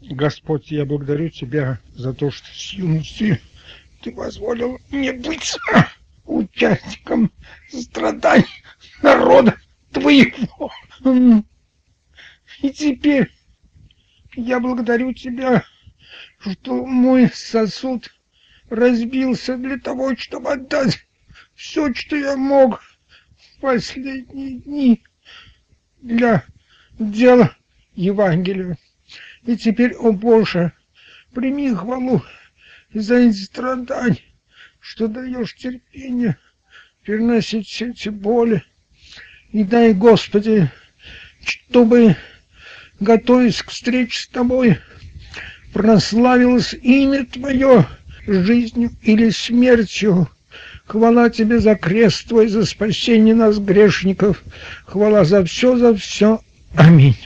Господь, я благодарю Тебя за то, что с юности Ты позволил мне быть участником страданий народа Твоего. И теперь я благодарю Тебя, что мой сосуд разбился для того, чтобы отдать все, что я мог в последние дни для дела Евангелия. И теперь, о Боже, прими хвалу за эти страдания, что даешь терпение переносить все эти боли. И дай, Господи, чтобы, готовясь к встрече с Тобой, прославилось имя Твое жизнью или смертью. Хвала Тебе за крест Твой, за спасение нас, грешников. Хвала за все, за все. Аминь.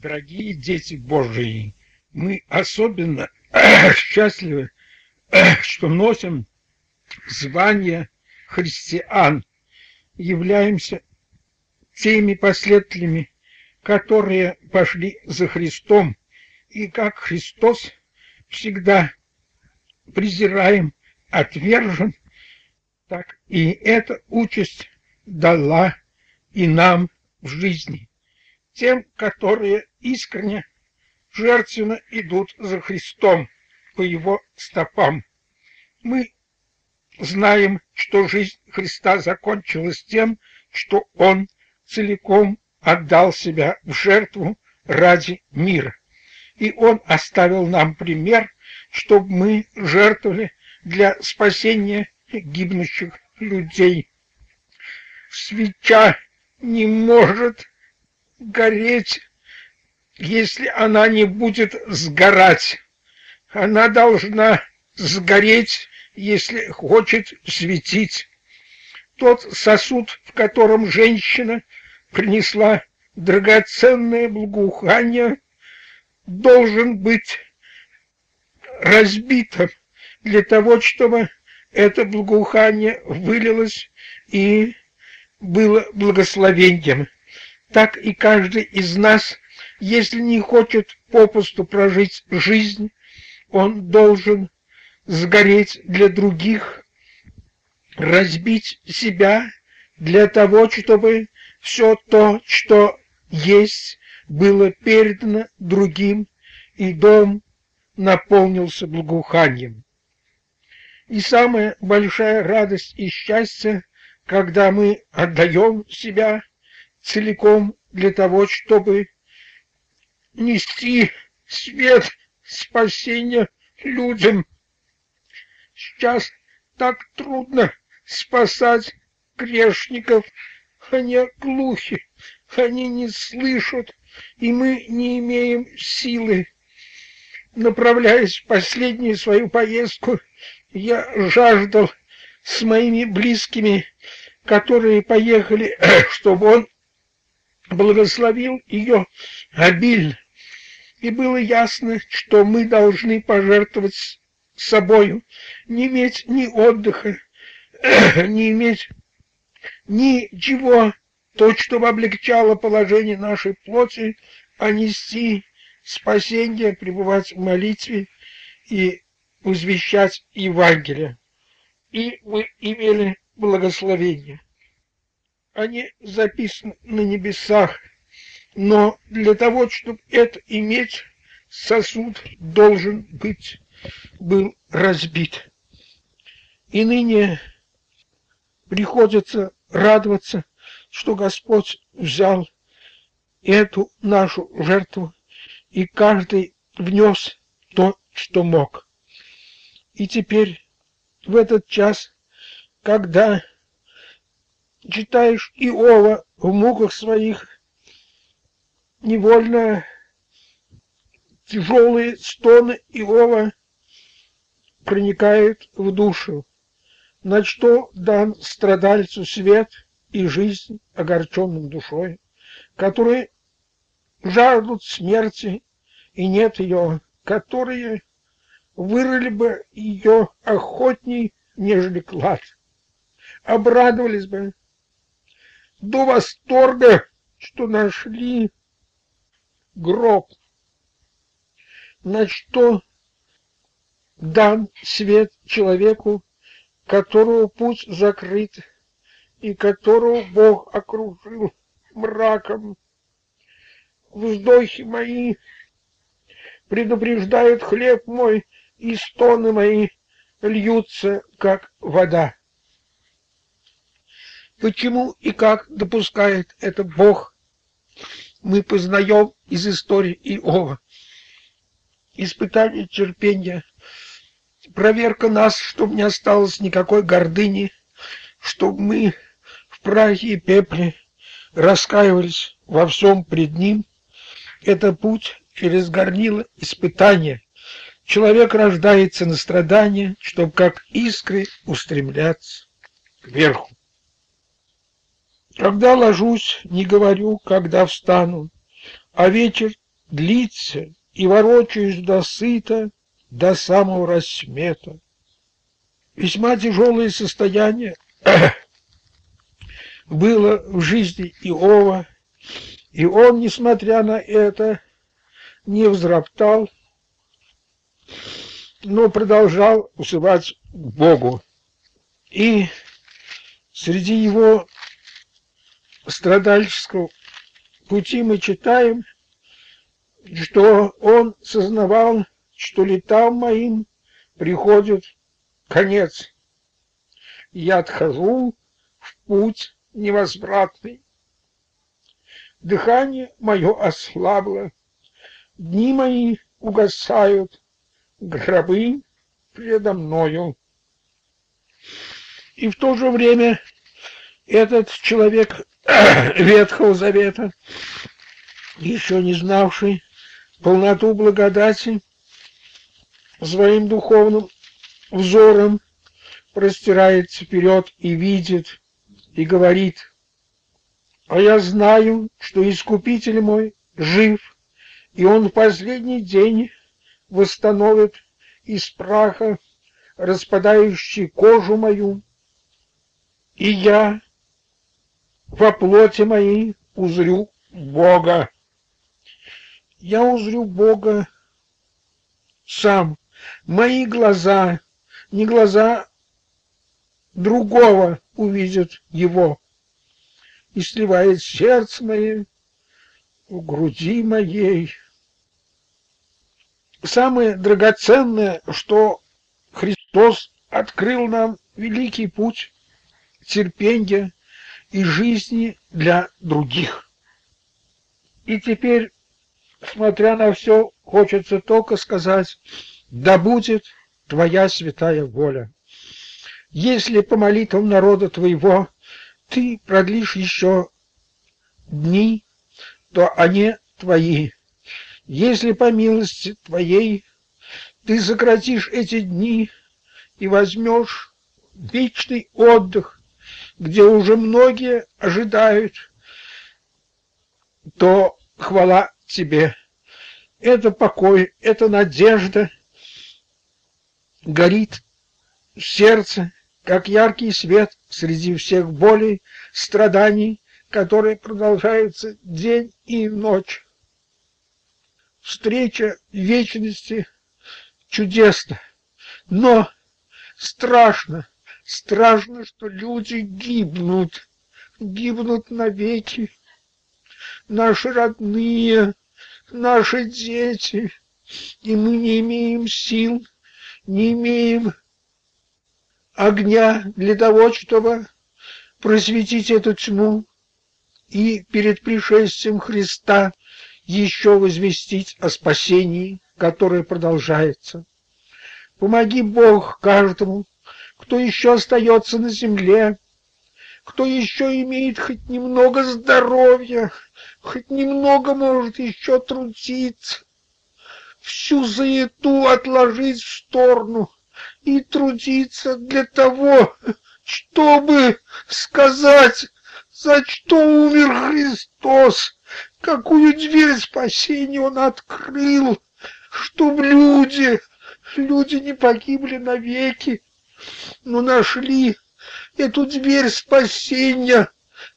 Дорогие дети Божии, мы особенно счастливы, что носим звание христиан, являемся теми последователями, которые пошли за Христом, и как Христос всегда презираем, отвержен, так и эта участь дала и нам в жизни тем, которые искренне, жертвенно идут за Христом по его стопам. Мы знаем, что жизнь Христа закончилась тем, что Он целиком отдал себя в жертву ради мира. И Он оставил нам пример, чтобы мы жертвовали для спасения гибнущих людей. Свеча не может гореть, если она не будет сгорать. Она должна сгореть, если хочет светить. Тот сосуд, в котором женщина принесла драгоценное благоухание, должен быть разбитым для того, чтобы это благоухание вылилось и было благословением так и каждый из нас, если не хочет попусту прожить жизнь, он должен сгореть для других, разбить себя для того, чтобы все то, что есть, было передано другим, и дом наполнился благоуханием. И самая большая радость и счастье, когда мы отдаем себя целиком для того, чтобы нести свет спасения людям. Сейчас так трудно спасать грешников, они глухи, они не слышат, и мы не имеем силы. Направляясь в последнюю свою поездку, я жаждал с моими близкими, которые поехали, чтобы он благословил ее обильно. И было ясно, что мы должны пожертвовать собою, не иметь ни отдыха, не иметь ничего, то, что облегчало положение нашей плоти, а нести спасение, пребывать в молитве и возвещать Евангелие. И мы имели благословение они записаны на небесах, но для того, чтобы это иметь, сосуд должен быть был разбит. И ныне приходится радоваться, что Господь взял эту нашу жертву, и каждый внес то, что мог. И теперь, в этот час, когда читаешь Иова в муках своих, невольно тяжелые стоны Иова проникают в душу, на что дан страдальцу свет и жизнь огорченным душой, которые жаждут смерти и нет ее, которые вырыли бы ее охотней, нежели клад, обрадовались бы до восторга, что нашли гроб на что дан свет человеку, которого путь закрыт и которого Бог окружил мраком. Вздохи мои предупреждают хлеб мой, и стоны мои льются, как вода. Почему и как допускает это Бог, мы познаем из истории Иова. Испытание терпения, проверка нас, чтобы не осталось никакой гордыни, чтобы мы в прахе и пепле раскаивались во всем пред Ним. Это путь через горнило испытания. Человек рождается на страдания, чтобы как искры устремляться кверху. Когда ложусь, не говорю, когда встану, а вечер длится, и ворочаюсь до сыта, до самого рассвета. Весьма тяжелое состояние было в жизни Иова, и он, несмотря на это, не взроптал, но продолжал усывать Богу. И среди его страдальческого пути мы читаем, что он сознавал, что летам моим приходит конец. Я отхожу в путь невозвратный. Дыхание мое ослабло, дни мои угасают, гробы предо мною. И в то же время этот человек Ветхого Завета, еще не знавший полноту благодати, своим духовным взором простирается вперед и видит, и говорит, «А я знаю, что Искупитель мой жив, и Он в последний день восстановит из праха распадающий кожу мою, и я во плоти моей узрю Бога. Я узрю Бога сам. Мои глаза, не глаза другого увидят его. И сливает сердце мое в груди моей. Самое драгоценное, что Христос открыл нам великий путь терпения и жизни для других. И теперь, смотря на все, хочется только сказать, да будет твоя святая воля. Если по молитвам народа твоего ты продлишь еще дни, то они твои. Если по милости твоей ты сократишь эти дни и возьмешь вечный отдых, где уже многие ожидают, то хвала тебе. Это покой, это надежда горит в сердце, как яркий свет среди всех болей, страданий, которые продолжаются день и ночь. Встреча вечности чудесна, но страшно, страшно, что люди гибнут, гибнут навеки. Наши родные, наши дети, и мы не имеем сил, не имеем огня для того, чтобы просветить эту тьму и перед пришествием Христа еще возвестить о спасении, которое продолжается. Помоги Бог каждому, кто еще остается на земле, кто еще имеет хоть немного здоровья, хоть немного может еще трудиться, всю заету отложить в сторону и трудиться для того, чтобы сказать, за что умер Христос, какую дверь спасения Он открыл, чтобы люди, люди не погибли навеки, но нашли эту дверь спасения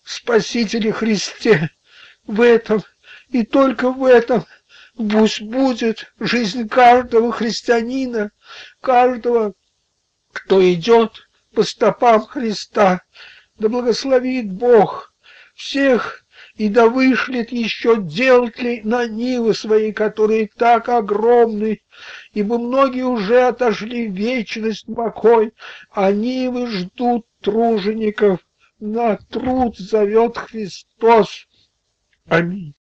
Спасителе Христе. В этом и только в этом Пусть будет жизнь каждого христианина, каждого, кто идет по стопам Христа. Да благословит Бог всех и да вышлет еще делать на нивы свои, которые так огромны, ибо многие уже отошли в вечность покой, а нивы ждут тружеников, на труд зовет Христос. Аминь.